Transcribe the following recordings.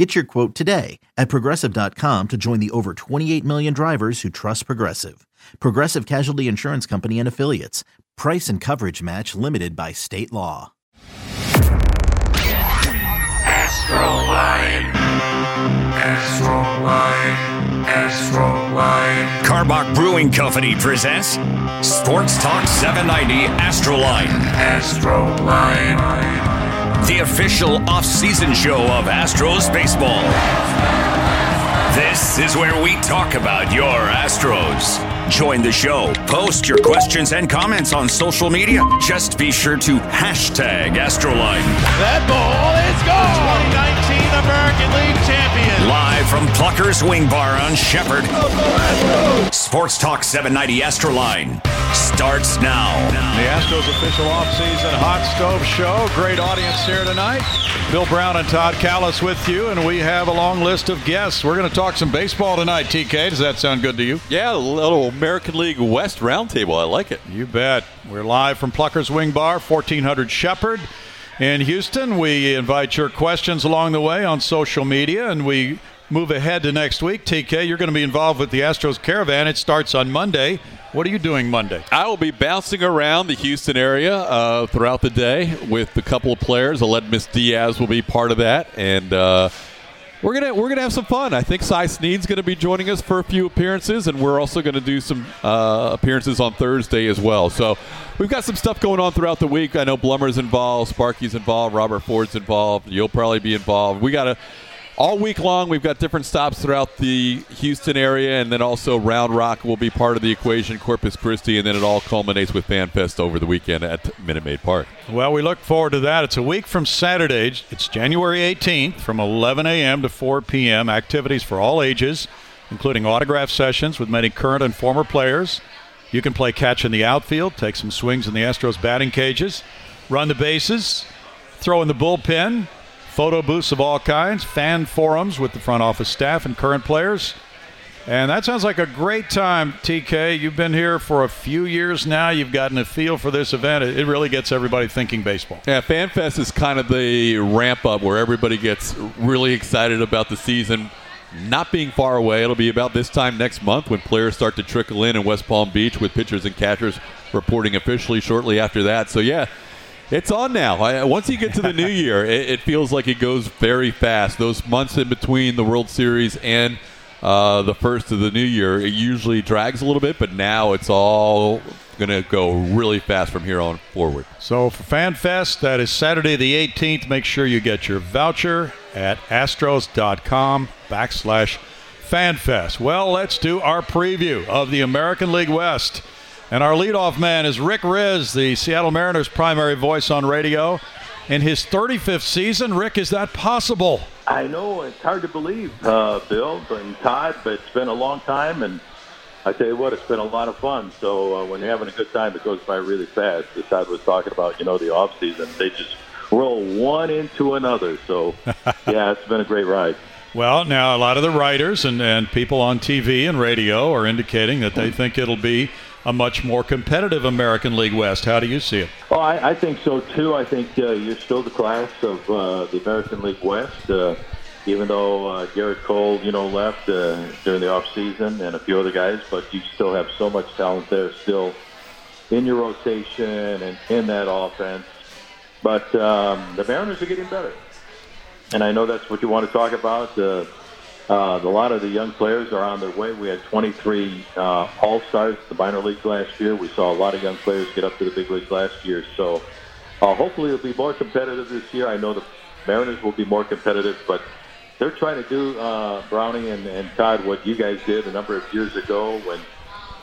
Get your quote today at progressive.com to join the over 28 million drivers who trust Progressive. Progressive Casualty Insurance Company and Affiliates. Price and coverage match limited by state law. Astroline. Astroline. Astroline. Karbach Brewing Company presents Sports Talk 790 Astroline, Astroline. The official off-season show of Astros baseball. This is where we talk about your Astros. Join the show. Post your questions and comments on social media. Just be sure to hashtag Astroline. That ball is gone. 2019 American League champion. Live from Plucker's Wing Bar on Shepherd. Sports Talk 790 Astroline starts now. The Astros official offseason hot stove show. Great audience here tonight. Bill Brown and Todd Kalas with you, and we have a long list of guests. We're going to talk some baseball tonight. TK, does that sound good to you? Yeah, a little American League West roundtable. I like it. You bet. We're live from Plucker's Wing Bar, 1400 Shepherd in Houston. We invite your questions along the way on social media, and we move ahead to next week. TK, you're going to be involved with the Astros Caravan. It starts on Monday. What are you doing Monday? I will be bouncing around the Houston area uh, throughout the day with a couple of players. Aledmys Diaz will be part of that, and uh, we're gonna we're gonna have some fun. I think Cy Sneed's to be joining us for a few appearances, and we're also to do some uh, appearances on Thursday as well. So we've got some stuff going on throughout the week. I know Blummer's involved, Sparky's involved, Robert Ford's involved. You'll probably be involved. We got to all week long, we've got different stops throughout the Houston area, and then also Round Rock will be part of the equation, Corpus Christi, and then it all culminates with FanFest over the weekend at Minute Maid Park. Well, we look forward to that. It's a week from Saturday. It's January 18th from 11 a.m. to 4 p.m. Activities for all ages, including autograph sessions with many current and former players. You can play catch in the outfield, take some swings in the Astros batting cages, run the bases, throw in the bullpen, photo booths of all kinds, fan forums with the front office staff and current players. And that sounds like a great time, TK. You've been here for a few years now. You've gotten a feel for this event. It really gets everybody thinking baseball. Yeah, FanFest is kind of the ramp up where everybody gets really excited about the season not being far away. It'll be about this time next month when players start to trickle in in West Palm Beach with pitchers and catchers reporting officially shortly after that. So, yeah, it's on now. I, once you get to the new year, it, it, feels like it goes very fast. Those months in between the World Series and uh, the first of the new year, it usually drags a little bit, but now it's all going to go really fast from here on forward. So for FanFest, that is Saturday the 18th. Make sure you get your voucher at astros.com backslash FanFest. Well, let's do our preview of the American League West. And our leadoff man is Rick Rizzs, the Seattle Mariners' primary voice on radio. In his 35th season, Rick, is that possible? I know it's hard to believe, uh, Bill and Todd, but it's been a long time, and I tell you what, it's been a lot of fun. So uh, when you're having a good time, it goes by really fast. As Todd was talking about, you know, the off season, they just roll one into another. So yeah, it's been a great ride. Well, now a lot of the writers and, and people on TV and radio are indicating that they think it'll be a much more competitive American League West. How do you see it? Oh, I, I think so too. I think uh, you're still the class of uh, the American League West. Uh, even though uh, Gerrit Cole, you know, left uh, during the off season and a few other guys, but you still have so much talent there still in your rotation and in that offense. But um, the Mariners are getting better, and I know that's what you want to talk about. Uh, uh, a lot of the young players are on their way. We had 23 uh, All Stars the minor leagues last year. We saw a lot of young players get up to the big leagues last year. So uh, hopefully it'll be more competitive this year. I know the Mariners will be more competitive, but they're trying to do uh, Brownie and, and Todd what you guys did a number of years ago when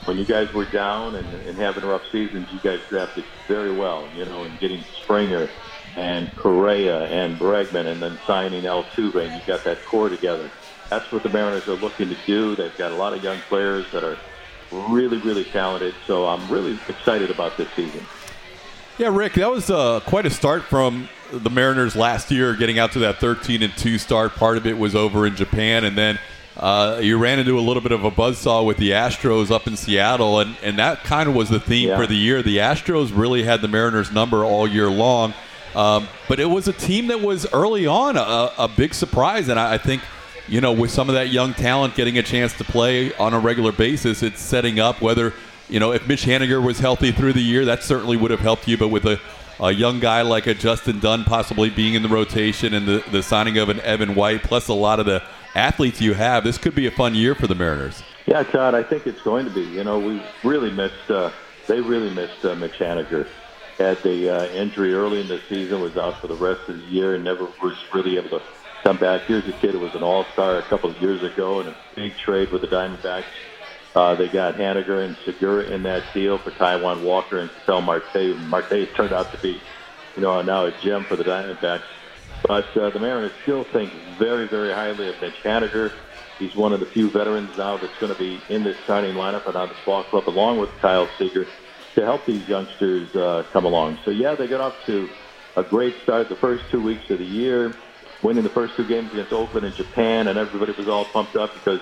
when you guys were down and, and having rough seasons. You guys drafted very well, you know, and getting Springer and Correa and Bregman, and then signing Altuve, and you got that core together that's what the Mariners are looking to do. They've got a lot of young players that are really, really talented. So I'm really excited about this season. Yeah, Rick, that was uh, quite a start from the Mariners last year, getting out to that 13 and 2 start. Part of it was over in Japan, and then uh, you ran into a little bit of a buzzsaw with the Astros up in Seattle, and, and that kind of was the theme Yeah. for the year. The Astros really had the Mariners' number all year long, um, but it was a team that was early on a, a big surprise, and I, I think. You know, with some of that young talent getting a chance to play on a regular basis, it's setting up whether you know, if Mitch Haniger was healthy through the year, that certainly would have helped you. But with a, a young guy like a Justin Dunn possibly being in the rotation and the, the signing of an Evan White, plus a lot of the athletes you have, this could be a fun year for the Mariners. Yeah, Todd, I think it's going to be. You know, we really missed. Uh, they really missed uh, Mitch Haniger. Had the uh, injury early in the season, was out for the rest of the year, and never was really able to come back. Here's a kid who was an All-Star a couple of years ago in a big trade with the Diamondbacks. Uh, they got Haniger and Segura in that deal for Taijuan Walker and Sal Marte. Marte turned out to be, you know, now a gem for the Diamondbacks. But uh, the Mariners still think very, very highly of Mitch Haniger. He's one of the few veterans now that's going to be in this starting lineup and on this ball club, along with Kyle Seager, to help these youngsters uh, come along. So, yeah, they got off to a great start the first two weeks of the year, winning the first two games against Oakland and Japan, and everybody was all pumped up because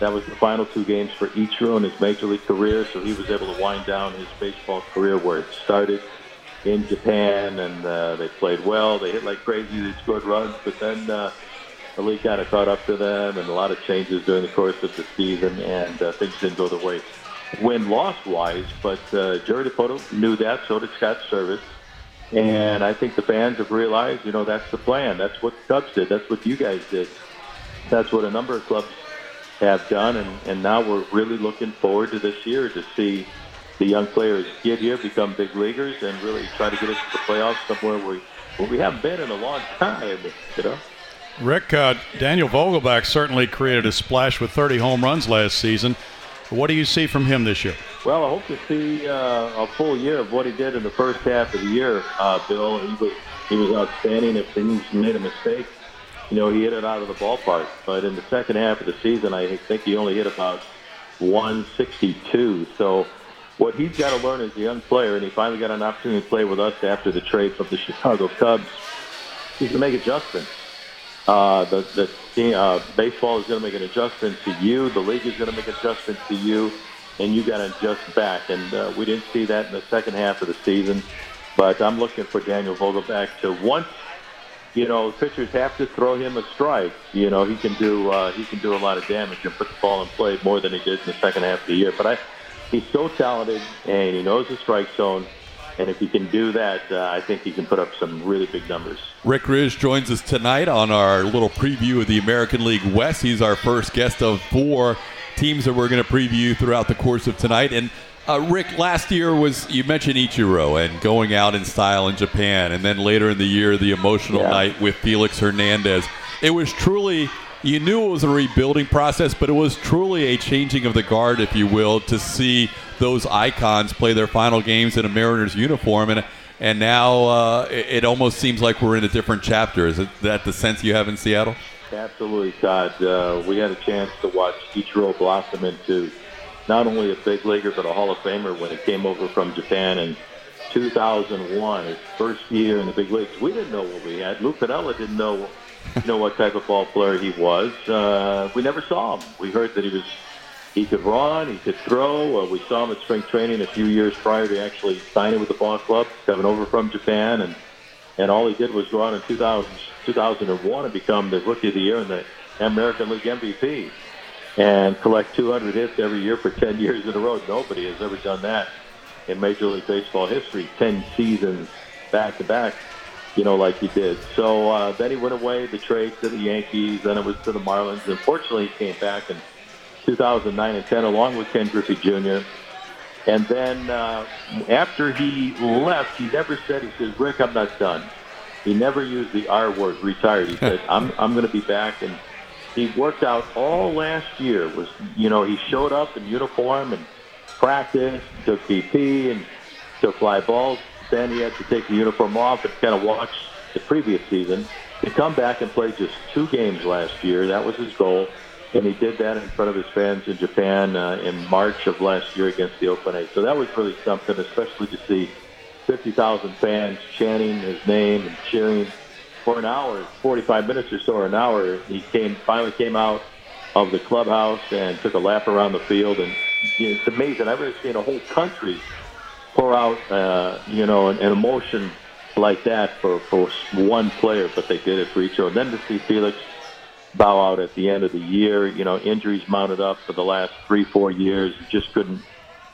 that was the final two games for Ichiro in his major league career, so he was able to wind down his baseball career where it started in Japan, and uh, they played well. They hit like crazy. They scored runs, but then uh, the league kind of caught up to them, and a lot of changes during the course of the season, and uh, things didn't go their way win-loss wise. But uh, Jerry Dipoto knew that, so did Scott Servais. And I think the fans have realized, you know, that's the plan. That's what the Cubs did. That's what you guys did. That's what a number of clubs have done. And, and now we're really looking forward to this year to see the young players get here, become big leaguers, and really try to get us to the playoffs somewhere where, where we haven't been in a long time, you know? Rick, uh, Daniel Vogelbach certainly created a splash with 30 home runs last season. What do you see from him this year? Well, I hope to see uh, a full year of what he did in the first half of the year, uh, Bill. He was he was outstanding. If things made a mistake, you know, he hit it out of the ballpark. But in the second half of the season, I think he only hit about 162. So what he's got to learn as a young player, and he finally got an opportunity to play with us after the trade from the Chicago Cubs, is to make adjustments. Uh, the the uh, baseball is going to make an adjustment to you. The league is going to make an adjustment to you, and you got to adjust back. And uh, we didn't see that in the second half of the season. But I'm looking for Daniel Vogelbach to once, you know, pitchers have to throw him a strike. You know, he can do uh, he can do a lot of damage and put the ball in play more than he did in the second half of the year. But I, he's so talented and he knows the strike zone. And if he can do that, uh, I think he can put up some really big numbers. Rick Rizzs joins us tonight on our little preview of the American League West. He's our first guest of four teams that we're going to preview throughout the course of tonight. And uh, Rick, last year was you mentioned Ichiro and going out in style in Japan, and then later in the year the emotional Yeah. night with Felix Hernandez. It was truly. You knew it was a rebuilding process, but it was truly a changing of the guard, if you will, to see those icons play their final games in a Mariners uniform. And and now uh, it, it almost seems like we're in a different chapter. Is it that the sense you have in Seattle? Absolutely, Todd. Uh, we had a chance to watch Ichiro blossom into not only a big leaguer but a Hall of Famer when he came over from Japan in 2001, his first year in the big leagues. We didn't know what we had. Lou Piniella didn't know, know, what type of ball player he was. Uh, we never saw him. We heard that he was he could run, he could throw. Uh, we saw him at spring training a few years prior to actually signing with the ball club, coming over from Japan, and and all he did was go out in 2000, 2001 and become the rookie of the year and the American League MVP and collect 200 hits every year for 10 years in a row. Nobody has ever done that in Major League Baseball history, 10 seasons back to back, you know, like he did. So uh, then he went away, the trade to the Yankees, then it was to the Marlins. Unfortunately, he came back in 2009 and 10 along with Ken Griffey Jr. And then uh, after he left, he never said, he says, Rick, I'm not done. He never used the R word, retired. He said, I'm, I'm going to be back. And he worked out all last year. Was You know, he showed up in uniform and practiced, took BP and took fly balls. Then he had to take the uniform off and kind of watch the previous season. To come back and play just two games last year, that was his goal. and he did that in front of his fans in Japan uh, in March of last year against the Oakland A's. So that was really something, especially to see 50,000 fans chanting his name and cheering for an hour, 45 minutes or so, or an hour. He came finally came out of the clubhouse and took a lap around the field, and it's amazing. I've never seen a whole country pour out, uh, you know, an, an emotion like that for for one player, but they did it for each other. And then to see Felix bow out at the end of the year, you know, injuries mounted up for the last three, four years. He just couldn't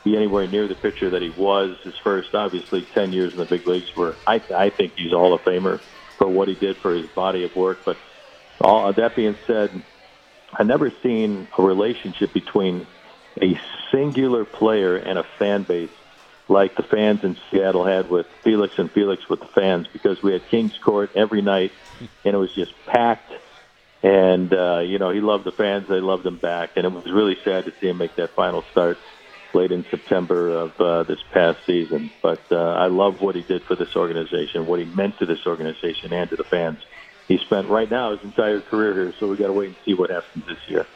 be anywhere near the pitcher that he was. His first, obviously, 10 years in the big leagues were, I, I think he's a Hall of Famer for what he did for his body of work. But all that being said, I've never seen a relationship between a singular player and a fan base like the fans in Seattle had with Felix and Felix with the fans because we had King's Court every night and it was just packed. And, uh, you know, he loved the fans. They loved him back. And it was really sad to see him make that final start late in September of uh, this past season. But uh, I love what he did for this organization, what he meant to this organization and to the fans. He spent right now his entire career here, so we got to wait and see what happens this year.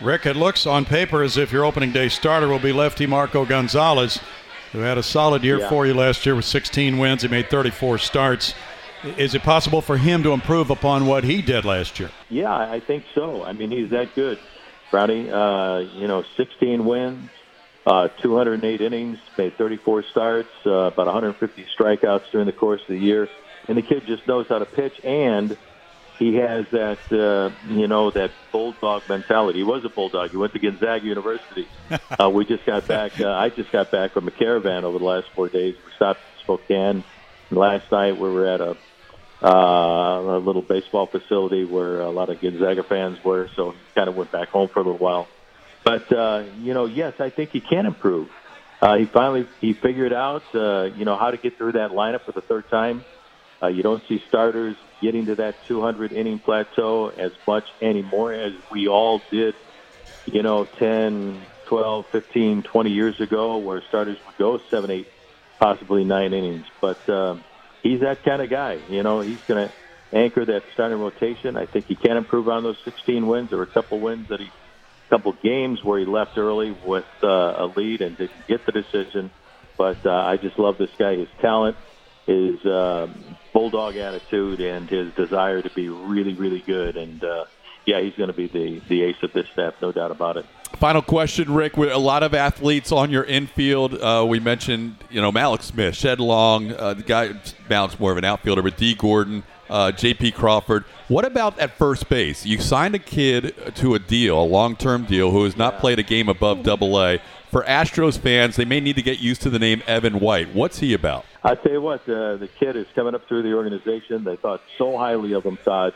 Rick, it looks on paper as if your opening day starter will be lefty Marco Gonzalez, who had a solid year Yeah. for you last year with 16 wins. He made 34 starts. Is it possible for him to improve upon what he did last year? Yeah, I think so. I mean, he's that good. Brownie, uh, you know, 16 wins, uh, 208 innings, made 34 starts, uh, about 150 strikeouts during the course of the year. And the kid just knows how to pitch, and he has that, uh, you know, that bulldog mentality. He was a bulldog. He went to Gonzaga University. uh, we just got back. Uh, I just got back from a caravan over the last four days. We stopped in Spokane. And last night we were at a uh, a little baseball facility where a lot of Gonzaga fans were, so kind of went back home for a little while. But uh, you know, yes, I think he can improve. Uh, he finally he figured out uh, you know how to get through that lineup for the third time. Uh, you don't see starters getting to that 200 inning plateau as much anymore as we all did, you know, 10, 12, 15, 20 years ago, where starters would go seven, eight, possibly nine innings. But um, he's that kind of guy. You know, he's going to anchor that starting rotation. I think he can improve on those 16 wins. There were a couple wins that he, a couple games where he left early with uh, a lead and didn't get the decision. But uh, I just love this guy. His talent, his um, bulldog attitude, and his desire to be really, really good. And uh, yeah, he's going to be the the ace of this staff, no doubt about it. Final question, Rick. With a lot of athletes on your infield, uh, we mentioned you know Mallex Smith, Shed Long, uh, the guy Mallex's more of an outfielder, but Dee Gordon, uh, J.P. Crawford. What about at first base? You signed a kid to a deal, a long-term deal, who has not played a game above Double A. For Astros fans, they may need to get used to the name Evan White. What's he about? I tell you what, uh, the kid is coming up through the organization. They thought so highly of him, Todd,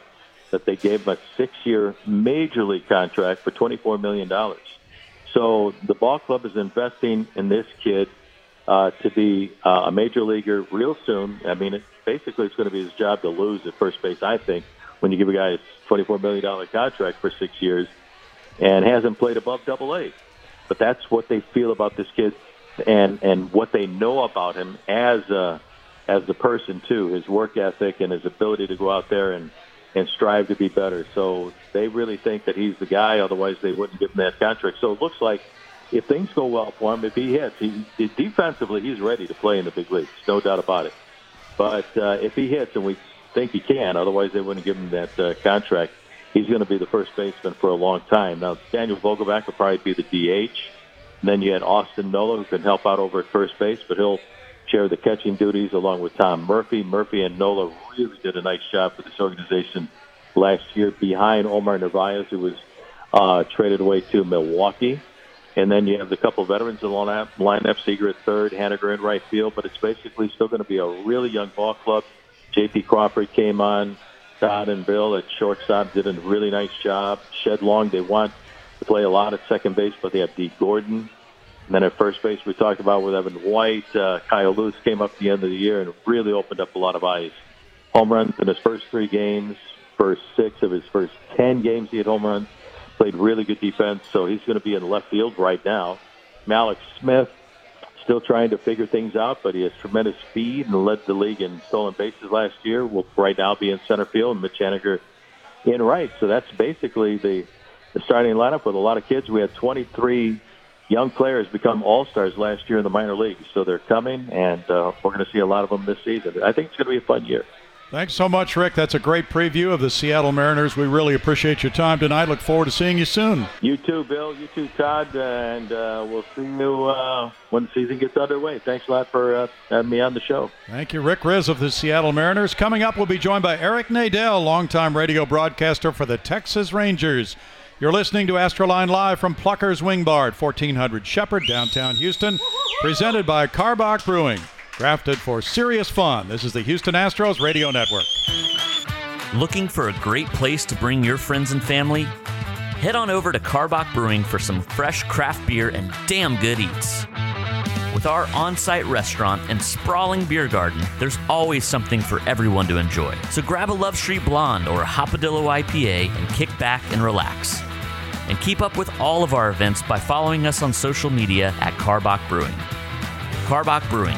that they gave him a six-year major league contract for twenty-four million dollars. So the ball club is investing in this kid uh, to be uh, a major leaguer real soon. I mean, it, basically, it's going to be his job to lose at first base. I think when you give a guy a twenty-four million dollar contract for six years and hasn't played above Double A, but that's what they feel about this kid and and what they know about him as a as the person too, his work ethic and his ability to go out there and and strive to be better. So they really think that he's the guy. Otherwise, they wouldn't give him that contract. So it looks like if things go well for him, if he hits, he, defensively he's ready to play in the big leagues, no doubt about it. But uh, if he hits, and we think he can, otherwise they wouldn't give him that uh, contract. He's going to be the first baseman for a long time. Now Daniel Vogelbach will probably be the DH. And then you had Austin Nola who can help out over at first base, but he'll share the catching duties along with Tom Murphy. Murphy and Nola really did a nice job for this organization last year behind Omar Narvaez, who was uh, traded away to Milwaukee. And then you have the couple veterans in the lineup, lineup Seager at third, Haniger in right field, but it's basically still going to be a really young ball club. J.P. Crawford came on. Todd and Bill at shortstop did a really nice job. Shed Long, they want to play a lot at second base, but they have Dee Gordon. And then at first base, we talked about with Evan White. Uh, Kyle Lewis came up at the end of the year and really opened up a lot of eyes. Home runs in his first three games, first six of his first ten games, he had home runs. Played really good defense, so he's going to be in left field right now. Mallex Smith still trying to figure things out, but he has tremendous speed and led the league in stolen bases last year. Will right now be in center field, and Mitch Haniger in right. So that's basically the the starting lineup with a lot of kids. We had 23 young players become all stars last year in the minor leagues, so they're coming, and uh, we're going to see a lot of them this season. I think it's going to be a fun year. Thanks so much, Rick. That's a great preview of the Seattle Mariners. We really appreciate your time tonight. Look forward to seeing you soon. You too, Bill. You too, Todd. And uh, we'll see you uh, when the season gets underway. Thanks a lot for uh, having me on the show. Thank you, Rick Rizzs of the Seattle Mariners. Coming up, we'll be joined by Eric Nadel, longtime radio broadcaster for the Texas Rangers. You're listening to Astroline Live from Pluckers Wing Bar at 1400 Shepherd, downtown Houston, presented by Karbach Brewing. Crafted for serious fun. This is the Houston Astros Radio Network. Looking for a great place to bring your friends and family? Head on over to Karbach Brewing for some fresh craft beer and damn good eats. With our on site restaurant and sprawling beer garden, there's always something for everyone to enjoy. So grab a Love Street Blonde or a Hopadillo IPA and kick back and relax. And keep up with all of our events by following us on social media at Karbach Brewing. Karbach Brewing,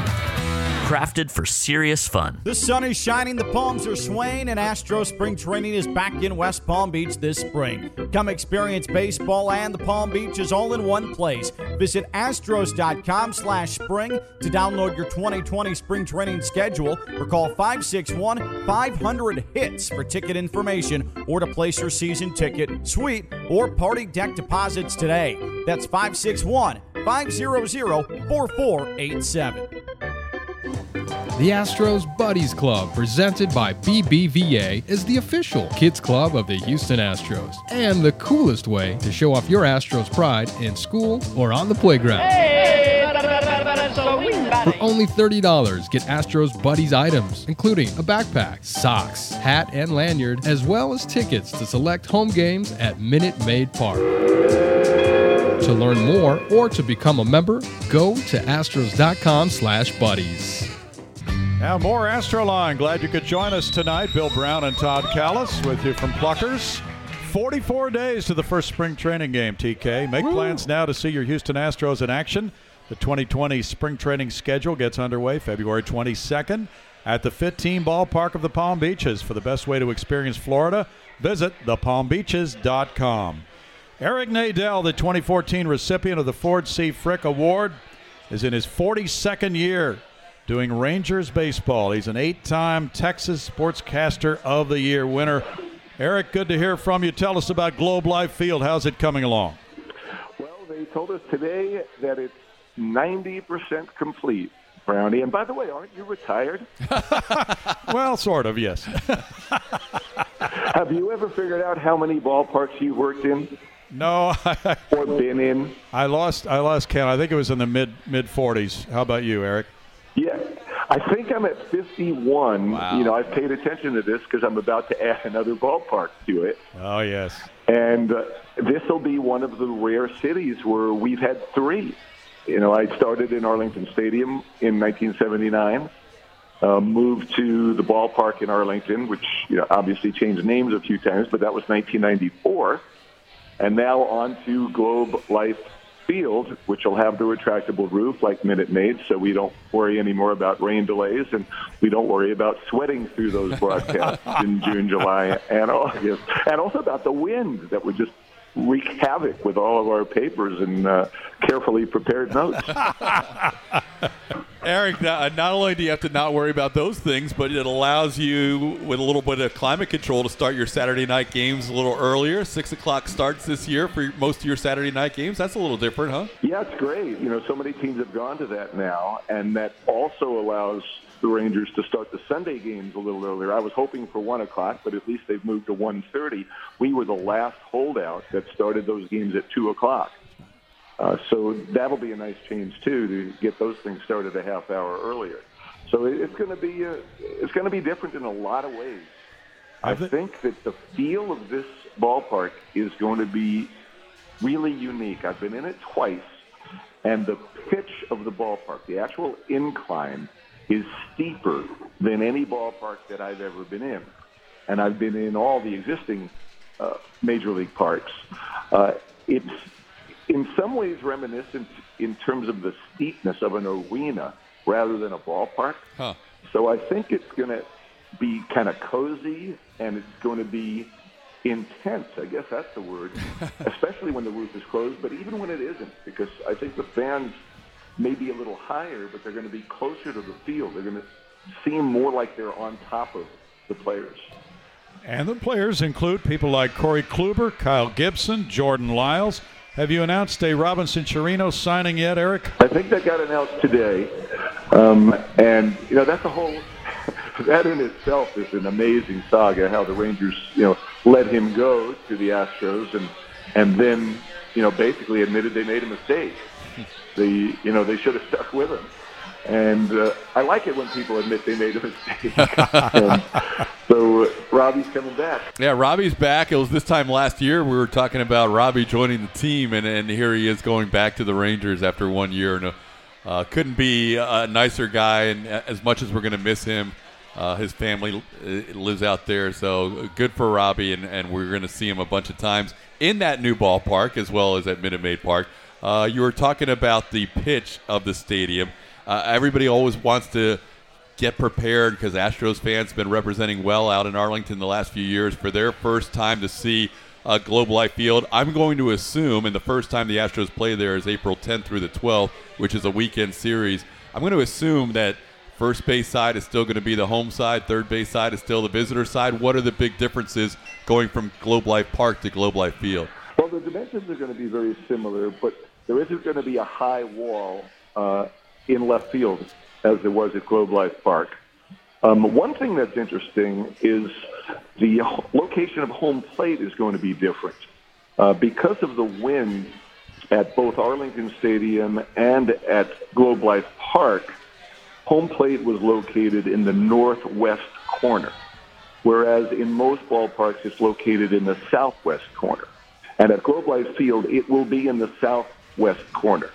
crafted for serious fun. The sun is shining, the palms are swaying, and Astro Spring Training is back in West Palm Beach this spring. Come experience baseball and the Palm Beaches all in one place. Visit astros.com slash spring to download your 2020 spring training schedule or call 561-500-HITS for ticket information or to place your season ticket, suite, or party deck deposits today. That's 561 500 4487. The Astros Buddies Club, presented by BBVA, is the official kids club of the Houston Astros and the coolest way to show off your Astros pride in school or on the playground. For only $30, get Astros Buddies items, including a backpack, socks, hat, and lanyard, as well as tickets to select home games at Minute Maid Park. To learn more or to become a member, go to astros.com slash buddies. Now, more Astroline. Glad you could join us tonight. Bill Brown and Todd Kalas with you from Pluckers. 44 days to the first spring training game, TK. Make plans now to see your Houston Astros in action. The 2020 spring training schedule gets underway February 22nd at the FITTEAM ballpark of the Palm Beaches. For the best way to experience Florida, visit thepalmbeaches.com. Eric Nadel, the 2014 recipient of the Ford C. Frick Award, is in his 42nd year doing Rangers baseball. He's an eight time Texas Sportscaster of the Year winner. Eric, good to hear from you. Tell us about Globe Life Field. How's it coming along? Well, they told us today that it's 90% complete, Brownie. And by the way, aren't you retired? well, sort of, yes. Have you ever figured out how many ballparks you worked in? No, or been in. I lost. I lost count. I think it was in the mid mid 40s. How about you, Eric? Yeah, I think I'm at 51. Wow. You know, I've paid attention to this because I'm about to add another ballpark to it. Oh yes. And uh, this will be one of the rare cities where we've had three. You know, I started in Arlington Stadium in 1979. Uh, moved to the ballpark in Arlington, which you know obviously changed names a few times, but that was 1994. And now on to Globe Life Field, which will have the retractable roof like Minute Maid, so we don't worry anymore about rain delays and we don't worry about sweating through those broadcasts in June, July, and August. And also about the wind that would just wreak havoc with all of our papers and uh, carefully prepared notes. Eric, not, not only do you have to not worry about those things, but it allows you, with a little bit of climate control, to start your Saturday night games a little earlier. Six o'clock starts this year for most of your Saturday night games. That's a little different, huh? Yeah, it's great. You know, so many teams have gone to that now, and that also allows the Rangers to start the Sunday games a little earlier. I was hoping for one o'clock, but at least they've moved to one thirty. We were the last holdout that started those games at two o'clock. Uh, so that'll be a nice change too to get those things started a half hour earlier. So it's going to be uh, it's going to be different in a lot of ways. I think that the feel of this ballpark is going to be really unique. I've been in it twice, and the pitch of the ballpark, the actual incline, is steeper than any ballpark that I've ever been in. And I've been in all the existing uh, major league parks. Uh, it's in some ways reminiscent in terms of the steepness of an arena rather than a ballpark. Huh. So I think it's going to be kind of cozy and it's going to be intense. I guess that's the word, especially when the roof is closed, but even when it isn't, because I think the fans may be a little higher, but they're going to be closer to the field. They're going to seem more like they're on top of the players. And the players include people like Corey Kluber, Kyle Gibson, Jordan Lyles. Have you announced a Robinson Chirinos signing yet, Eric? I think that got announced today, um, and you know that's a whole. that in itself is an amazing saga. How the Rangers, you know, let him go to the Astros, and and then you know basically admitted they made a mistake. They you know they should have stuck with him. And uh, I like it when people admit they made a mistake. so uh, Robbie's coming back. Yeah, Robbie's back. It was this time last year we were talking about Robbie joining the team, and, and here he is going back to the Rangers after one year. And uh, couldn't be a nicer guy. And as much as we're going to miss him, uh, his family uh, lives out there, so good for Robbie, and, and we're going to see him a bunch of times in that new ballpark as well as at Minute Maid Park. Uh, you were talking about the pitch of the stadium. Uh, everybody always wants to get prepared because Astros fans been representing well out in Arlington the last few years for their first time to see uh, Globe Life Field. I'm going to assume, and the first time the Astros play there is April 10th through the 12th, which is a weekend series. I'm going to assume that first base side is still going to be the home side, third base side is still the visitor side. What are the big differences going from Globe Life Park to Globe Life Field? Well, the dimensions are going to be very similar, but there isn't going to be a high wall uh, in left field as there was at Globe Life Park. Um, one thing that's interesting is the location of home plate is going to be different. Uh, because of the wind at both Arlington Stadium and at Globe Life Park, home plate was located in the northwest corner, whereas in most ballparks it's located in the southwest corner. And at Globe Life Field, it will be in the southwest corner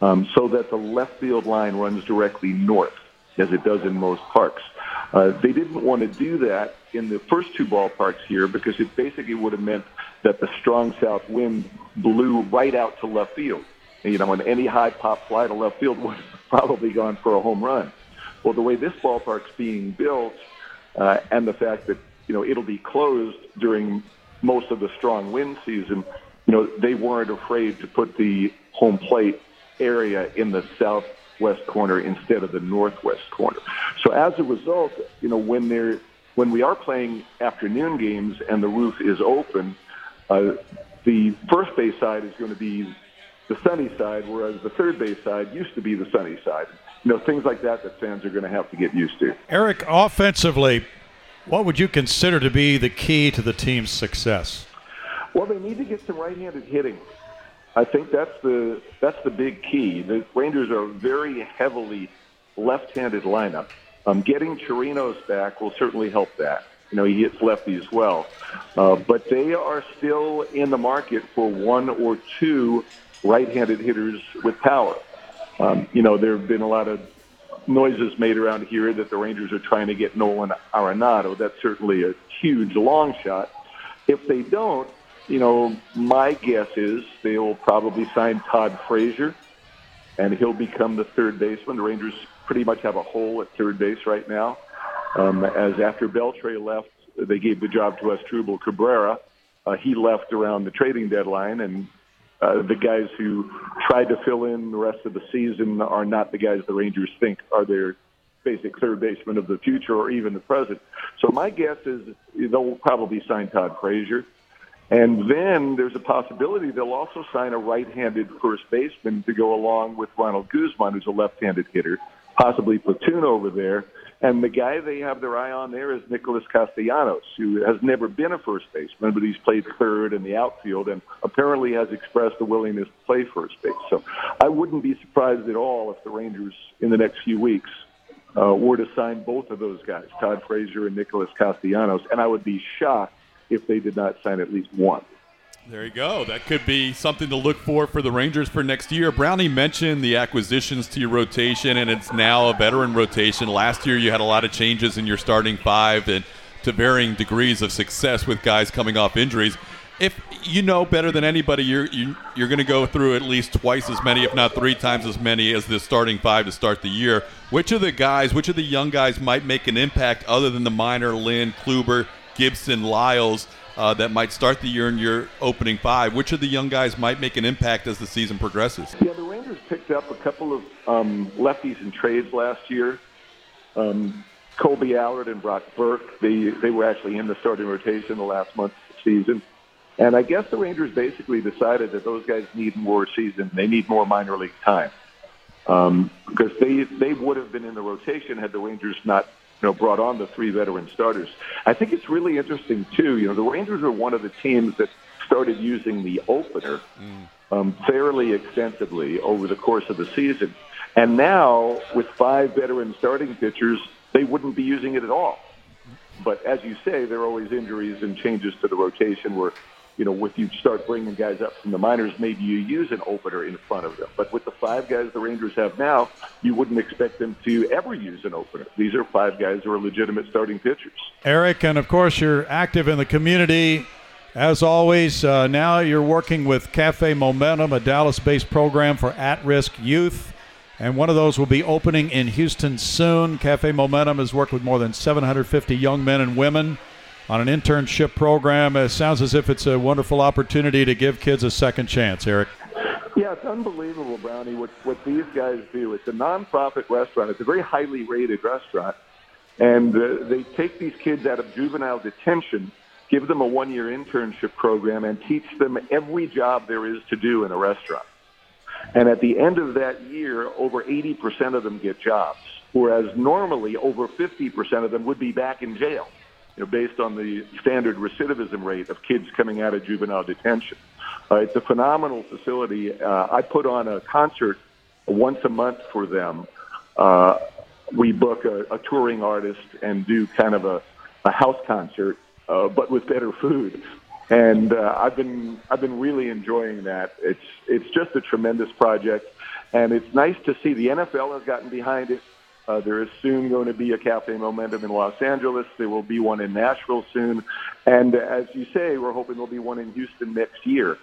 um, so that the left field line runs directly north, as it does in most parks. Uh, they didn't want to do that in the first two ballparks here because it basically would have meant that the strong south wind blew right out to left field. You know, and any high pop fly to left field would have probably gone for a home run. Well, the way this ballpark's being built, uh, and the fact that you know it'll be closed during most of the strong wind season, you know, they weren't afraid to put the home plate area in the southwest corner instead of the northwest corner. So as a result, you know, when they're when we are playing afternoon games and the roof is open, uh, the first base side is going to be the sunny side, whereas the third base side used to be the sunny side. You know, things like that that fans are going to have to get used to. Eric, offensively, what would you consider to be the key to the team's success? Well, they need to get some right-handed hitting. I think that's the that's the big key. The Rangers are a very heavily left-handed lineup. Um, getting Chirinos back will certainly help that. You know, he hits lefty as well. Uh, but they are still in the market for one or two right-handed hitters with power. Um, you know, there have been a lot of noises made around here that the Rangers are trying to get Nolan Arenado. That's certainly a huge long shot. If they don't, you know, my guess is they will probably sign Todd Frazier, and he'll become the third baseman. The Rangers pretty much have a hole at third base right now. Um, as after Beltre left, they gave the job to Asdrubal Cabrera. Uh, he left around the trading deadline, and uh, the guys who tried to fill in the rest of the season are not the guys the Rangers think are their basic third baseman of the future or even the present. So my guess is they'll probably sign Todd Frazier. And then there's a possibility they'll also sign a right-handed first baseman to go along with Ronald Guzman, who's a left-handed hitter, possibly platoon over there. And the guy they have their eye on there is Nicholas Castellanos, who has never been a first baseman, but he's played third in the outfield and apparently has expressed a willingness to play first base. So I wouldn't be surprised at all if the Rangers in the next few weeks uh, were to sign both of those guys, Todd Frazier and Nicholas Castellanos. And I would be shocked if they did not sign at least one. There you go. That could be something to look for for the Rangers for next year. Brownie mentioned the acquisitions to your rotation, and it's now a veteran rotation. Last year, you had a lot of changes in your starting five, and to varying degrees of success with guys coming off injuries. If you know better than anybody, you're you, are you are going to go through at least twice as many, if not three times as many, as the starting five to start the year. Which of the guys, which of the young guys, might make an impact other than the minor Lynn Kluber, Gibson, Lyles uh, that might start the year in your opening five. Which of the young guys might make an impact as the season progresses? Yeah, the Rangers picked up a couple of um, lefties in trades last year. Um, Kolby Allard and Brock Burke, they, they were actually in the starting rotation the last month of the season. And I guess the Rangers basically decided that those guys need more season. They need more minor league time. Um, because they, they would have been in the rotation had the Rangers not you know, brought on the three veteran starters. I think it's really interesting, too. You know, the Rangers are one of the teams that started using the opener um, fairly extensively over the course of the season. And now, with five veteran starting pitchers, they wouldn't be using it at all. But as you say, there are always injuries and changes to the rotation where, you know, if you start bringing guys up from the minors, maybe you use an opener in front of them. But with the five guys the Rangers have now, you wouldn't expect them to ever use an opener. These are five guys who are legitimate starting pitchers. Eric, and of course, you're active in the community. As always, uh, now you're working with Cafe Momentum, a Dallas based program for at risk youth. And one of those will be opening in Houston soon. Cafe Momentum has worked with more than 750 young men and women on an internship program. It sounds as if it's a wonderful opportunity to give kids a second chance, Eric. Yeah, it's unbelievable, Brownie, what, what these guys do. It's a nonprofit restaurant. It's a very highly rated restaurant. And uh, they take these kids out of juvenile detention, give them a one year internship program, and teach them every job there is to do in a restaurant. And at the end of that year, over 80% of them get jobs, whereas normally over 50% of them would be back in jail, you know, based on the standard recidivism rate of kids coming out of juvenile detention. Uh, it's a phenomenal facility. Uh, I put on a concert once a month for them. Uh, we book a, a touring artist and do kind of a, a house concert, uh, but with better food and uh, I've been I've been really enjoying that. It's it's just a tremendous project, and it's nice to see the NFL has gotten behind it. Uh, there is soon going to be a Cafe Momentum in Los Angeles. There will be one in Nashville soon, and as you say, we're hoping there'll be one in Houston next year.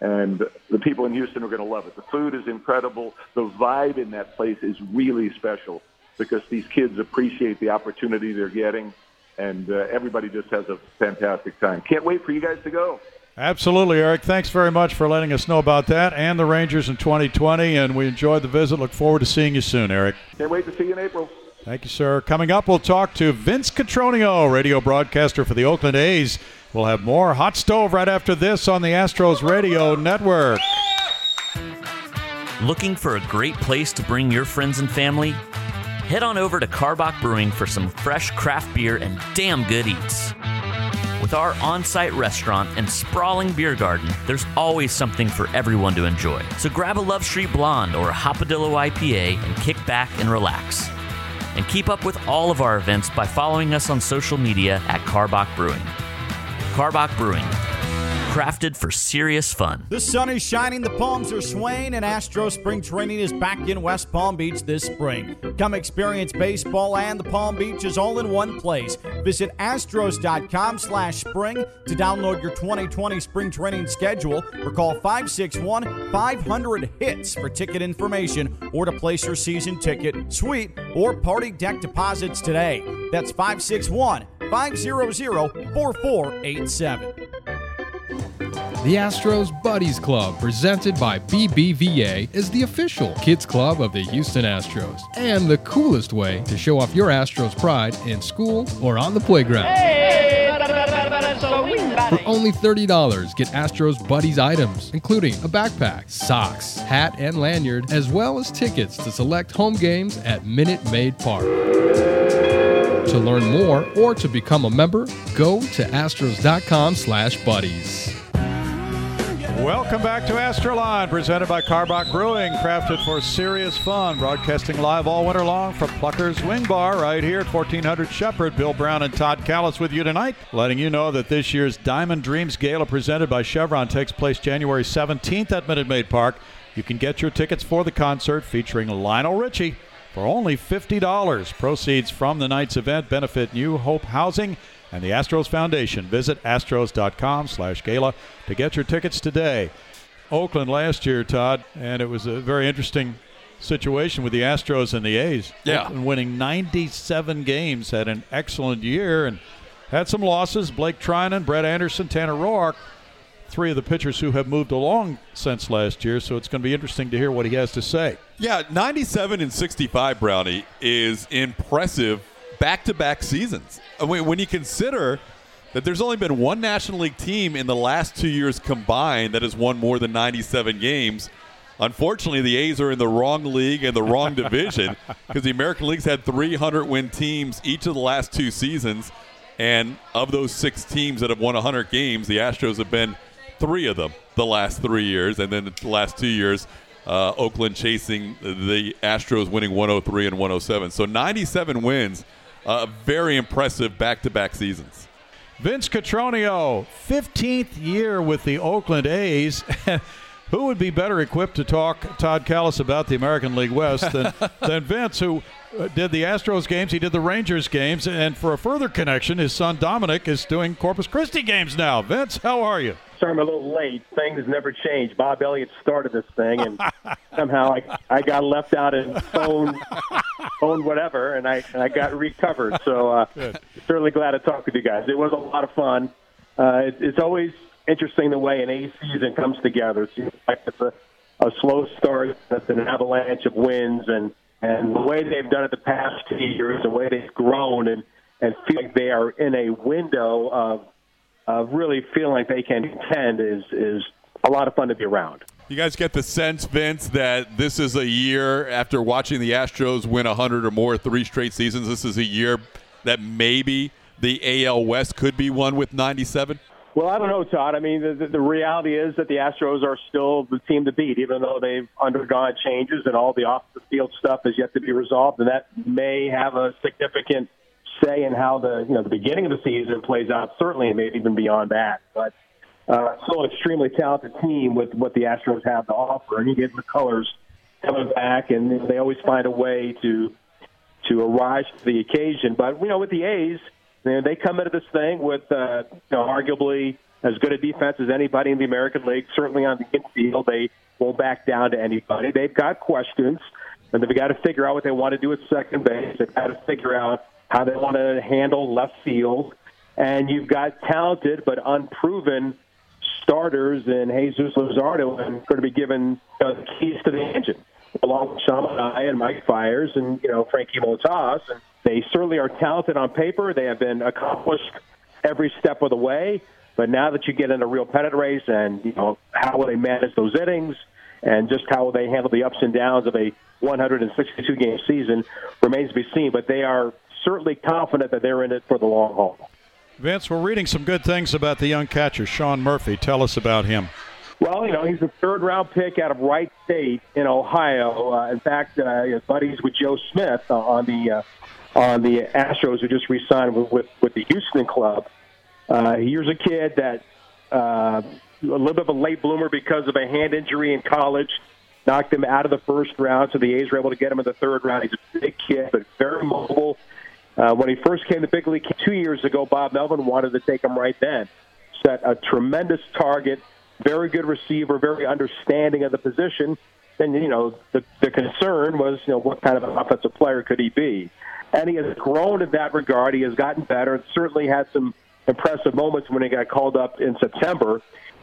And the people in Houston are going to love it. The food is incredible. The vibe in that place is really special because these kids appreciate the opportunity they're getting and uh, everybody just has a fantastic time. Can't wait for you guys to go. Absolutely, Eric. Thanks very much for letting us know about that and the Rangers in 2020. And we enjoyed the visit. Look forward to seeing you soon, Eric. Can't wait to see you in April. Thank you, sir. Coming up, we'll talk to Vince Cotroneo, radio broadcaster for the Oakland A's. We'll have more hot stove right after this on the Astros Radio Network. Looking for a great place to bring your friends and family? Head on over to Karbach Brewing for some fresh craft beer and damn good eats. With our on site restaurant and sprawling beer garden, there's always something for everyone to enjoy. So grab a Love Street Blonde or a Hopadillo IPA and kick back and relax. And keep up with all of our events by following us on social media at Karbach Brewing. Karbach Brewing, crafted for serious fun. The sun is shining, the palms are swaying, and Astro Spring Training is back in West Palm Beach this spring. Come experience baseball and the Palm Beaches all in one place. Visit astros.com slash spring to download your 2020 spring training schedule or call 561-500-HITS for ticket information or to place your season ticket, suite, or party deck deposits today. That's 561 500 4487. The Astros Buddies Club, presented by BBVA, is the official kids club of the Houston Astros and the coolest way to show off your Astros pride in school or on the playground. For only $30, get Astros Buddies items, including a backpack, socks, hat, and lanyard, as well as tickets to select home games at Minute Maid Park. To learn more or to become a member, go to astros.com slash buddies. Welcome back to Astroline, presented by Karbach Brewing, crafted for serious fun. Broadcasting live all winter long from Plucker's Wing Bar right here at 1400 Shepherd. Bill Brown and Todd Kalas with you tonight, letting you know that this year's Diamond Dreams Gala presented by Chevron takes place January 17th at Minute Maid Park. You can get your tickets for the concert featuring Lionel Richie for only $50. Proceeds from the night's event benefit New Hope Housing and the Astros Foundation. Visit astros.com slash gala to get your tickets today. Oakland last year, Todd, and it was a very interesting situation with the Astros and the A's. Yeah. Oakland winning 97 games, had an excellent year, and had some losses. Blake Treinen, Brett Anderson, Tanner Roark, three of the pitchers who have moved along since last year. So it's going to be interesting to hear what he has to say. Yeah, 97 and 65, Brownie, is impressive back to back seasons. I mean, when you consider that there's only been one National League team in the last two years combined that has won more than 97 games. Unfortunately, the A's are in the wrong league and the wrong division because the American League's had 300 win teams each of the last two seasons. And of those six teams that have won 100 games, the Astros have been three of them the last three years. And then the last two years, uh, Oakland chasing the Astros winning 103 and 107. So 97 wins, uh, very impressive back to back seasons. Vince Cotroneo, 15th year with the Oakland A's. who would be better equipped to talk Todd Kalas about the American League West than, than Vince, who uh, did the Astros games, he did the Rangers games, and for a further connection, his son Dominic is doing Corpus Christi games now. Vince, how are you? Sorry, I'm a little late. Things never change. Bob Elliott started this thing, and somehow I, I got left out and phone, phone whatever, and I and I got recovered. So uh, certainly glad to talk with you guys. It was a lot of fun. Uh, it, it's always interesting the way an A season comes together. It seems like it's a, a slow start, that's an avalanche of wins, and and the way they've done it the past two years, the way they've grown, and and feel like they are in a window of of really feeling like they can contend is is a lot of fun to be around. You guys get the sense, Vince, that this is a year after watching the Astros win 100 or more three straight seasons. This is a year that maybe the AL West could be won with 97. Well, I don't know, Todd. I mean, the, the reality is that the Astros are still the team to beat, even though they've undergone changes and all the off the field stuff is yet to be resolved, and that may have a significant say in how the you know the beginning of the season plays out. Certainly, and maybe even beyond that. But uh, still, an extremely talented team with what the Astros have to offer, and you get the colors coming back, and they always find a way to to arise to the occasion. But you know, with the A's and they come into this thing with, uh, you know, arguably as good a defense as anybody in the American League. Certainly on the infield, they won't back down to anybody. They've got questions, and they've got to figure out what they want to do at second base. They've got to figure out how they want to handle left field. And you've got talented but unproven starters in Jesus Luzardo and going to be given you uh, know, the keys to the engine, along with Sean I and Mike Fiers and you know Frankie Montas and they certainly are talented on paper. They have been accomplished every step of the way. But now that you get in a real pennant race, and you know how will they manage those innings, and just how will they handle the ups and downs of a 162 game season remains to be seen. But they are certainly confident that they're in it for the long haul. Vince, we're reading some good things about the young catcher, Sean Murphy. Tell us about him. Well, you know, he's a third round pick out of Wright State in Ohio. Uh, in fact, uh, buddies with Joe Smith uh, on the uh, on the Astros who just re-signed with with, with the Houston club. Uh, here's a kid that uh, a little bit of a late bloomer because of a hand injury in college, knocked him out of the first round. So the A's were able to get him in the third round. He's a big kid, but very mobile. Uh, when he first came to big league two years ago, Bob Melvin wanted to take him right then. Set a tremendous target, very good receiver, very understanding of the position. And you know the the concern was you know what kind of an offensive player could he be? and he has grown in that regard. He has gotten better and certainly had some impressive moments when he got called up in September.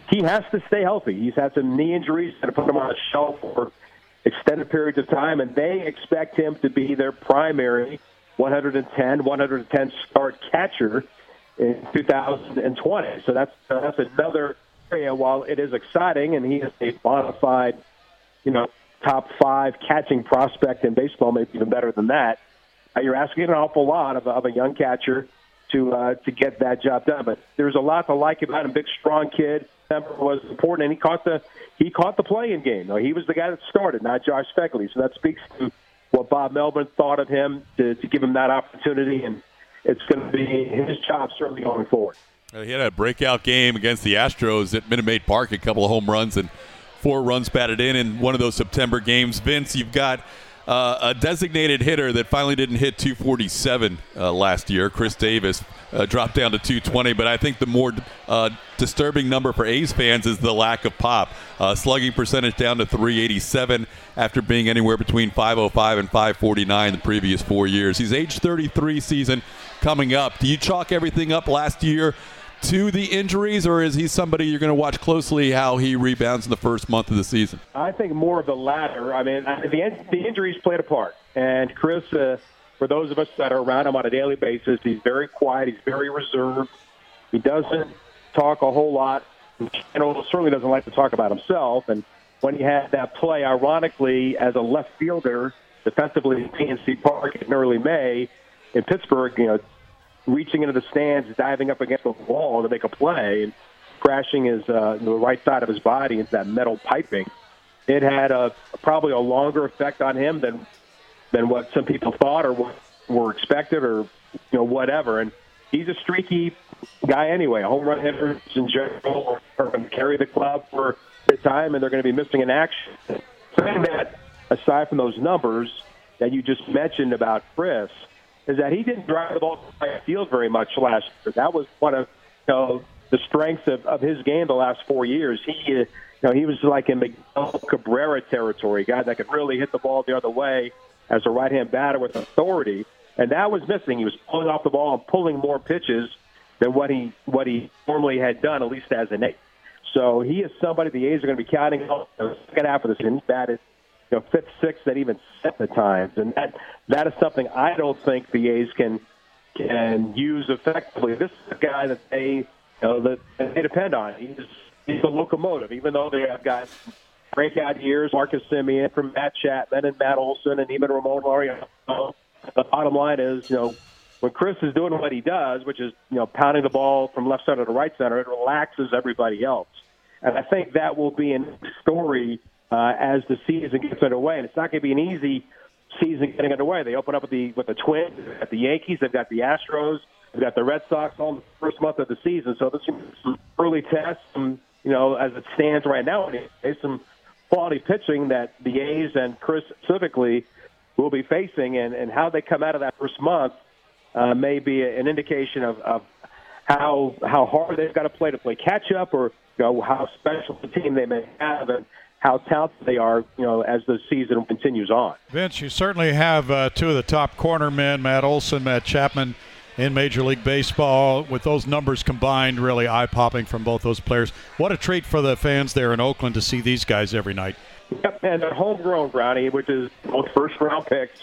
He has to stay healthy. He's had some knee injuries that have put him on a shelf for extended periods of time, and they expect him to be their primary 110, 110 start catcher in 2020. So that's that's another area. While it is exciting, and he is a bona fide, you know, top five catching prospect in baseball, maybe even better than that uh, you're asking an awful lot of, of a young catcher to uh, to get that job done. But there's a lot to like about him. Big, strong kid. Number was important, and he caught the he caught the playing game. He was the guy that started, not Josh Phegley. So that speaks to what Bob Melvin thought of him to, to give him that opportunity, and it's going to be his job certainly going forward. He had a breakout game against the Astros at Minute Maid Park, a couple of home runs and four runs batted in in one of those September games. Vince, you've got uh, a designated hitter that finally didn't hit 247 uh, last year, Khris Davis, uh, dropped down to 220. But I think the more uh, disturbing number for A's fans is the lack of pop. Uh, slugging percentage down to 387 after being anywhere between 505 and 549 the previous four years. He's age 33 season, coming up. Do you chalk everything up last year to the injuries, or is he somebody you're going to watch closely how he rebounds in the first month of the season? I think more of the latter. I mean, the, the injuries played a part. And Khris, uh, for those of us that are around him on a daily basis, he's very quiet. He's very reserved. He doesn't talk a whole lot. And certainly doesn't like to talk about himself. And when he had that play, ironically, as a left fielder defensively in PNC Park in early May in Pittsburgh, you know, reaching into the stands, diving up against the wall to make a play, and crashing his uh, the right side of his body into that metal piping. It had a probably a longer effect on him than than what some people thought or what were expected or you know whatever. And he's a streaky guy anyway. a Home run hitters in general are going to carry the club for the time, and they're going to be missing an action. Saying that, aside from those numbers that you just mentioned about Khris, is that he didn't drive the ball to the field very much last year. That was one of you know the strengths of, of his game the last four years. He uh, you know he was like in Miguel Cabrera territory, a guy that could really hit the ball the other way as a right-hand batter with authority, and that was missing. He was pulling off the ball and pulling more pitches than what he what he normally had done, at least as an eight. So he is somebody the A's are going to be counting on the second half of the season. He batted you know, fifth, sixth, that even set the times, and that that is something I don't think the A's can can use effectively. This is a guy that they you know that they depend on. He's he's a locomotive, even though they have got breakout years, Marcus Semien from Matt Chapman and Matt Olson and even Ramon Laureano. The bottom line is, you know, when Khris is doing what he does, which is you know pounding the ball from left center to right center, it relaxes everybody else, and I think that will be a story uh, as the season gets underway. And it's not going to be an easy season getting underway. They open up with the with the Twins, at the Yankees, they've got the Astros, they've got the Red Sox all in the first month of the season. So this is some early tests, some, you know, as it stands right now, there's some quality pitching that the A's and Khris specifically will be facing, and, and how they come out of that first month uh, may be an indication of, of how how hard they've got to play to play catch up, or you know, how special the team they may have, and how talented they are, you know, as the season continues on. Vince, you certainly have uh, two of the top corner men, Matt Olson, Matt Chapman, in Major League Baseball. With those numbers combined, really eye-popping from both those players. What a treat for the fans there in Oakland to see these guys every night. Yep, and they're homegrown, Brownie, which is both first-round picks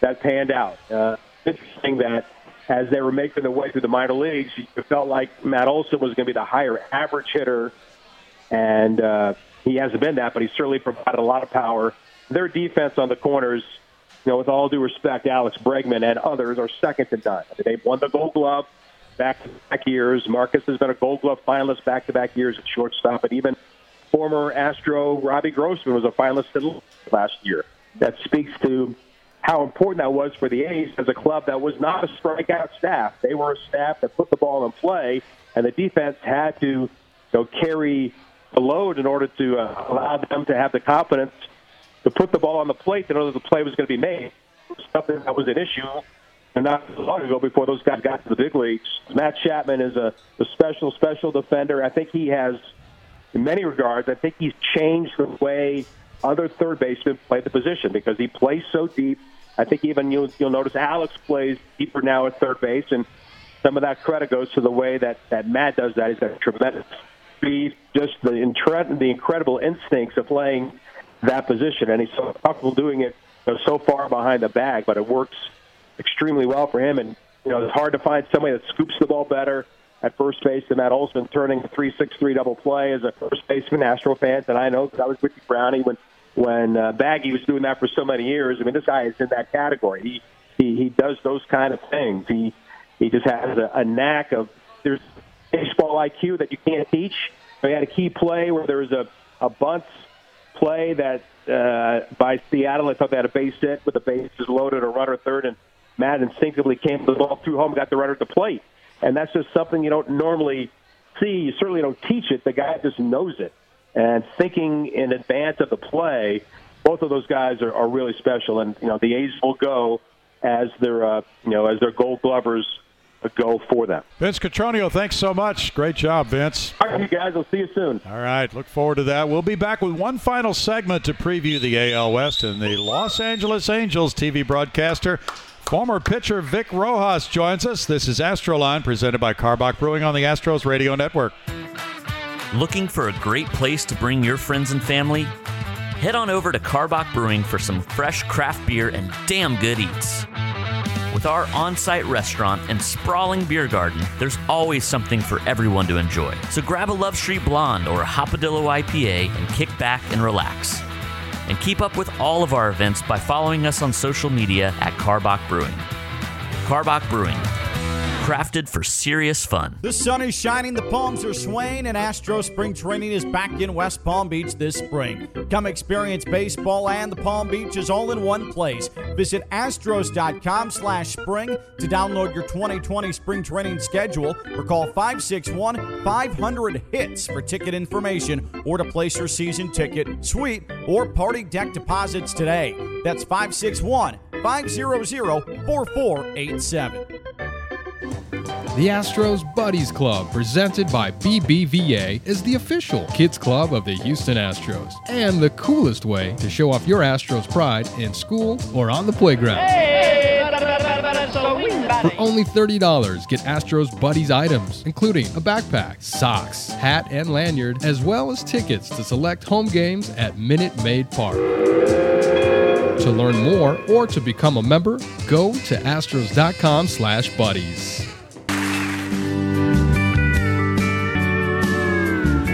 that panned out. Uh, interesting that as they were making their way through the minor leagues, you felt like Matt Olson was going to be the higher average hitter, and uh, he hasn't been that, but he certainly provided a lot of power. Their defense on the corners, you know, with all due respect, Alex Bregman and others are second to none. They've won the Gold Glove back to back years. Marcus has been a Gold Glove finalist back to back years at shortstop, and even former Astro Robbie Grossman was a finalist last year. That speaks to how important that was for the A's as a club that was not a strikeout staff. They were a staff that put the ball in play, and the defense had to you know, carry the load in order to uh, allow them to have the confidence to put the ball on the plate to know that the play was going to be made. Something that was an issue and not long ago before those guys got to the big leagues. Matt Chapman is a, a special, special defender. I think he has, in many regards, I think he's changed the way other third basemen play the position because he plays so deep. I think even you'll, you'll notice Alex plays deeper now at third base, and some of that credit goes to the way that, that Matt does that. He's got tremendous speed, just the, incre- the incredible instincts of playing that position. And he's so comfortable doing it you know, so far behind the bag, but it works extremely well for him. And, you know, it's hard to find somebody that scoops the ball better at first base than Matt Olson, turning a 3 6 3 double play as a first baseman, Astro fans. And I know because I was with Brownie when, when uh, Baggy was doing that for so many years. I mean, this guy is in that category. He, he, he does those kind of things. He, he just has a, a knack of, there's baseball IQ that you can't teach. We had a key play where there was a, a bunt play that uh, by Seattle. I thought they had a base hit with the bases loaded, a runner third, and Matt instinctively came the ball through home, got the runner at the plate. And that's just something you don't normally see. You certainly don't teach it. The guy just knows it. And thinking in advance of the play, both of those guys are, are really special. And you know, the A's will go as their uh, you know as their Gold Glovers go for them. Vince Cotroneo, thanks so much. Great job, Vince. All right, you guys. I'll see you soon. All right, look forward to that. We'll be back with one final segment to preview the AL West and the Los Angeles Angels TV broadcaster Former pitcher Vic Rojas joins us. This is Astroline presented by Karbach Brewing on the Astros Radio Network. Looking for a great place to bring your friends and family? Head on over to Karbach Brewing for some fresh craft beer and damn good eats. With our on site restaurant and sprawling beer garden, there's always something for everyone to enjoy. So grab a Love Street Blonde or a Hopadillo IPA and kick back and relax. And keep up with all of our events by following us on social media at Karbach Brewing. Karbach Brewing, crafted for serious fun. The sun is shining, the palms are swaying, and Astro Spring Training is back in West Palm Beach this spring. Come experience baseball and the Palm Beaches all in one place. Visit astros.com slash spring to download your 2020 spring training schedule or call 561-500-HITS for ticket information or to place your season ticket, suite, or party deck deposits today. That's 561 500 4487. The Astros Buddies Club, presented by BBVA, is the official kids club of the Houston Astros and the coolest way to show off your Astros pride in school or on the playground. For only $30, get Astros Buddies items, including a backpack, socks, hat, and lanyard, as well as tickets to select home games at Minute Maid Park. To learn more or to become a member, go to astros.com slash buddies.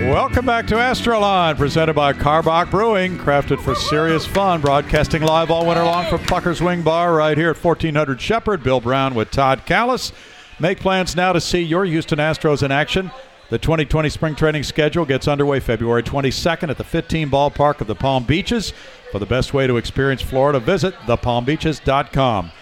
Welcome back to Astroline, presented by Karbach Brewing, crafted for serious fun, broadcasting live all winter long from Plucker's Wing Bar right here at 1400 Shepherd. Bill Brown with Todd Kalas. Make plans now to see your Houston Astros in action. The 2020 spring training schedule gets underway February 22nd at the FITTEAM ballpark of the Palm Beaches. For the best way to experience Florida, visit thepalmbeaches.com.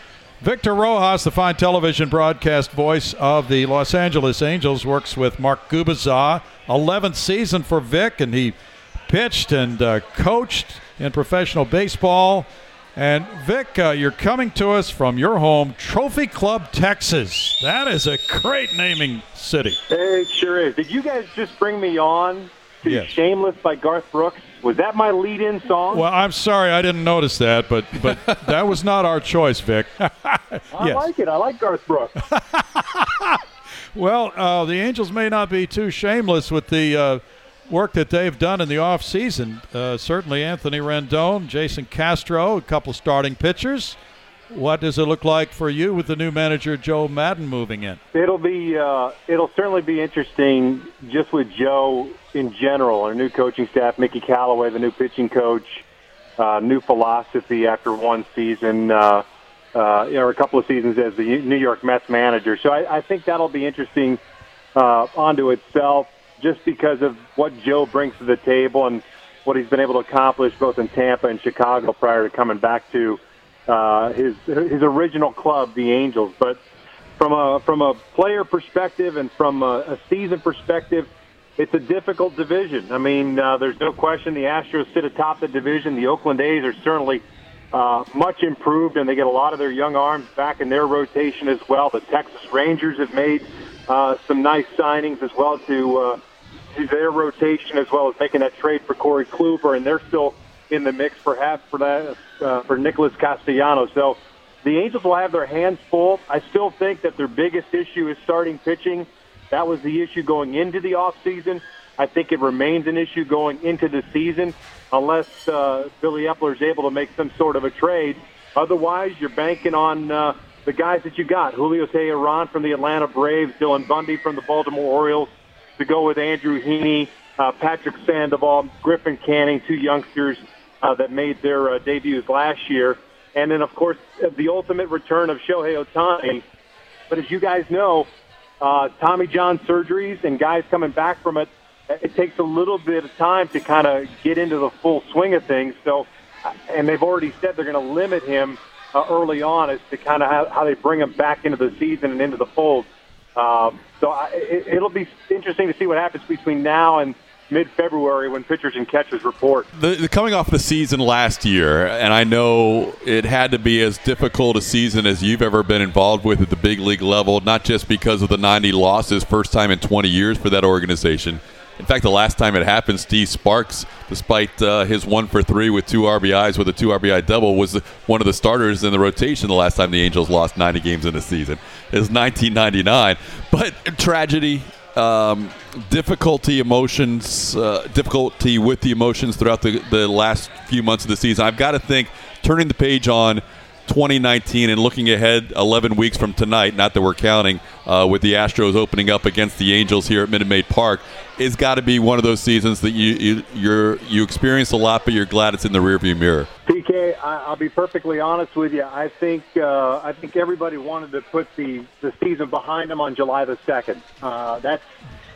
Victor Rojas, the fine television broadcast voice of the Los Angeles Angels, works with Mark Gubicza. 11th season for Vic, and he pitched and uh, coached in professional baseball. And Vic, uh, you're coming to us from your home, Trophy Club, Texas. That is a great naming city. It sure is. Did you guys just bring me on to Yes. Shameless by Garth Brooks? Was that my lead-in song? Well, I'm sorry I didn't notice that, but but that was not our choice, Vic. I yes. like it. I like Garth Brooks. Well, uh, the Angels may not be too shameless with the uh, work that they've done in the offseason. Uh, certainly, Anthony Rendon, Jason Castro, a couple starting pitchers. What does it look like for you with the new manager Joe Maddon moving in? It'll be uh, it'll certainly be interesting just with Joe in general, our new coaching staff, Mickey Callaway, the new pitching coach, uh, new philosophy after one season, uh, uh, or a couple of seasons as the New York Mets manager. So I, I think that'll be interesting uh, onto itself, just because of what Joe brings to the table and what he's been able to accomplish both in Tampa and Chicago prior to coming back to uh, his his original club, the Angels. But from a from a player perspective and from a, a season perspective, it's a difficult division. I mean, uh, there's no question the Astros sit atop the division. The Oakland A's are certainly uh, much improved, and they get a lot of their young arms back in their rotation as well. The Texas Rangers have made uh, some nice signings as well to uh, to their rotation, as well as making that trade for Corey Kluber, and they're still in the mix, perhaps for that uh, for Nicholas Castellanos. So the Angels will have their hands full. I still think that their biggest issue is starting pitching. That was the issue going into the offseason. I think it remains an issue going into the season unless uh, Billy Eppler is able to make some sort of a trade. Otherwise, you're banking on uh, the guys that you got. Julio Teheran from the Atlanta Braves, Dylan Bundy from the Baltimore Orioles, to go with Andrew Heaney, uh, Patrick Sandoval, Griffin Canning, two youngsters uh, that made their uh, debuts last year. And then, of course, the ultimate return of Shohei Ohtani. But as you guys know, uh, Tommy John surgeries and guys coming back from it, it takes a little bit of time to kind of get into the full swing of things. So, uh, and they've already said they're going to limit him uh, early on as to kind of how, how they bring him back into the season and into the fold. Um, so I, it, it'll be interesting to see what happens between now and mid-February when pitchers and catchers report. The, the coming off the season last year, and I know it had to be as difficult a season as you've ever been involved with at the big league level, not just because of the 90 losses, first time in 20 years for that organization, In fact, the last time it happened, Steve Sparks, despite uh, his one for three with two RBIs with a two RBI double, was one of the starters in the rotation the last time the Angels lost 90 games in a season. It was 1999. But tragedy, um, difficulty, emotions, uh, difficulty with the emotions throughout the, the last few months of the season. I've got to think turning the page on 2019 and looking ahead 11 weeks from tonight, not that we're counting, uh, with the Astros opening up against the Angels here at Minute Maid Park, is got to be one of those seasons that you you you experience a lot, but you're glad it's in the rearview mirror. PK, I, will be perfectly honest with you. I think uh, I think everybody wanted to put the the season behind them on July the second. Uh, that's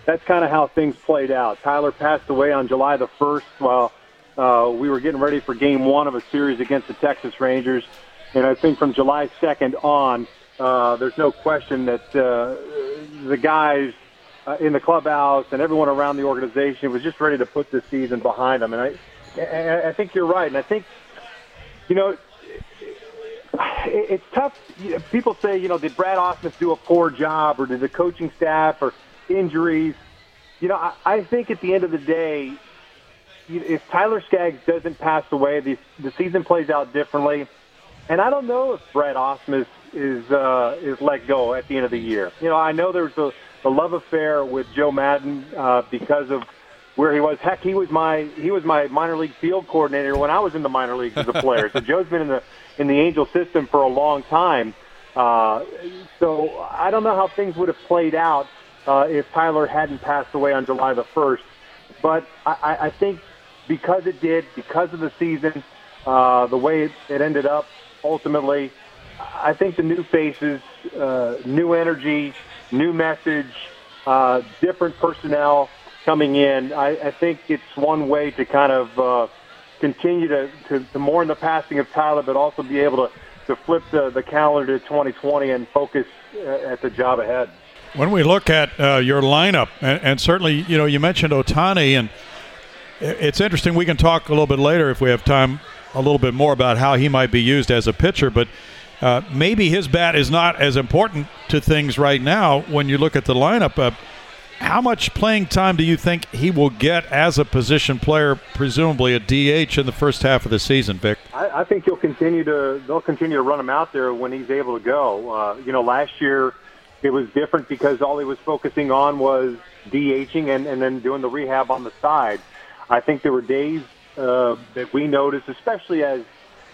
that's kind of how things played out. Tyler passed away on July the first while uh, we were getting ready for Game One of a series against the Texas Rangers. And I think from July 2nd on, uh, there's no question that uh, the guys uh, in the clubhouse and everyone around the organization was just ready to put this season behind them. And I, I think you're right. And I think, you know, it's tough. People say, you know, did Brad Ausmus do a poor job, or did the coaching staff, or injuries? You know, I, I think at the end of the day, if Tyler Skaggs doesn't pass away, the the season plays out differently. And I don't know if Brad Ausmus is uh, is let go at the end of the year. You know, I know there's a, a love affair with Joe Maddon uh, because of where he was. Heck, he was my he was my minor league field coordinator when I was in the minor leagues as a player. so Joe's been in the in the Angel system for a long time. Uh, so I don't know how things would have played out uh, if Tyler hadn't passed away on July the first. But I, I think because it did, because of the season, uh, the way it, it ended up, ultimately, I think the new faces, uh, new energy, new message, uh, different personnel coming in. I, I think it's one way to kind of uh, continue to, to, to mourn the passing of Tyler, but also be able to, to flip the, the calendar to 2020 and focus uh, at the job ahead. When we look at uh, your lineup, and, and, certainly, you know, you mentioned Ohtani, and it's interesting. We can talk a little bit later if we have time a little bit more about how he might be used as a pitcher, but uh, maybe his bat is not as important to things right now when you look at the lineup. Uh, how much playing time do you think he will get as a position player, presumably a DH in the first half of the season, Vic? I, I think he'll continue to they'll continue to run him out there when he's able to go. Uh, you know, last year it was different because all he was focusing on was DHing and, and then doing the rehab on the side. I think there were days uh, that we noticed, especially as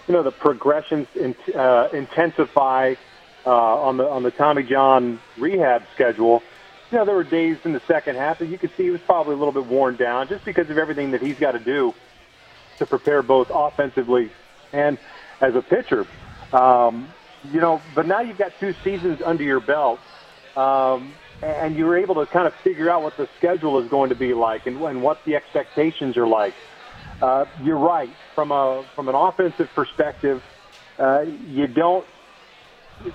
you know the progressions in, uh, intensify uh, on the on the Tommy John rehab schedule. You know, there were days in the second half that you could see he was probably a little bit worn down just because of everything that he's got to do to prepare both offensively and as a pitcher. Um, you know, but now you've got two seasons under your belt, um, and you're able to kind of figure out what the schedule is going to be like and, and what the expectations are like. Uh, you're right. From a from an offensive perspective, uh, you don't.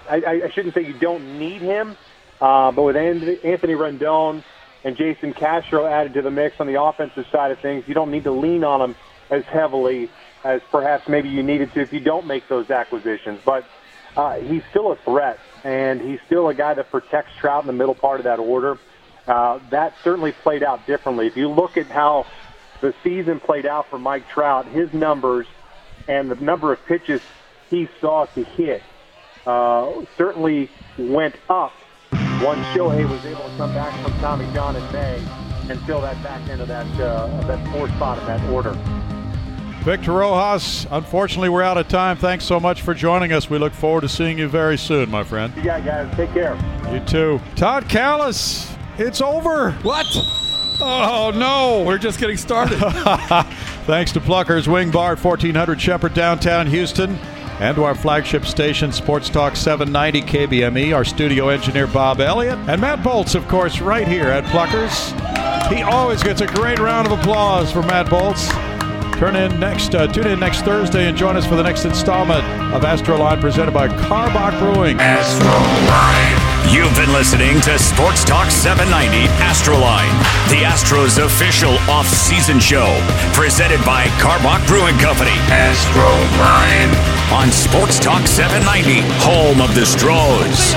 I, I shouldn't say you don't need him, uh, but with Anthony Rendon and Jason Castro added to the mix on the offensive side of things, you don't need to lean on them as heavily as perhaps maybe you needed to if you don't make those acquisitions. But uh, he's still a threat, and he's still a guy that protects Trout in the middle part of that order. Uh, that certainly played out differently. If you look at how the season played out for Mike Trout, his numbers and the number of pitches he saw to hit uh, certainly went up once Shohei was able to come back from Tommy John in May and fill that back end of that, uh, that fourth spot in that order. Victor Rojas, unfortunately, we're out of time. Thanks so much for joining us. We look forward to seeing you very soon, my friend. Yeah, guys. Take care. You too. Todd Kalas, it's over. What? Oh, no. We're just getting started. Thanks to Pluckers Wing Bar at 1400 Shepherd, downtown Houston, and to our flagship station, Sports Talk 790 KBME, our studio engineer, Bob Elliott, and Matt Bolts, of course, right here at Pluckers. He always gets a great round of applause for Matt Bolts. Turn in next, uh, tune in next Thursday and join us for the next installment of Astroline presented by Karbach Brewing. Astroline. You've been listening to Sports Talk 790 Astroline, the Astros official off-season show, presented by Karbach Brewing Company. Astroline on Sports Talk 790, home of the Stros.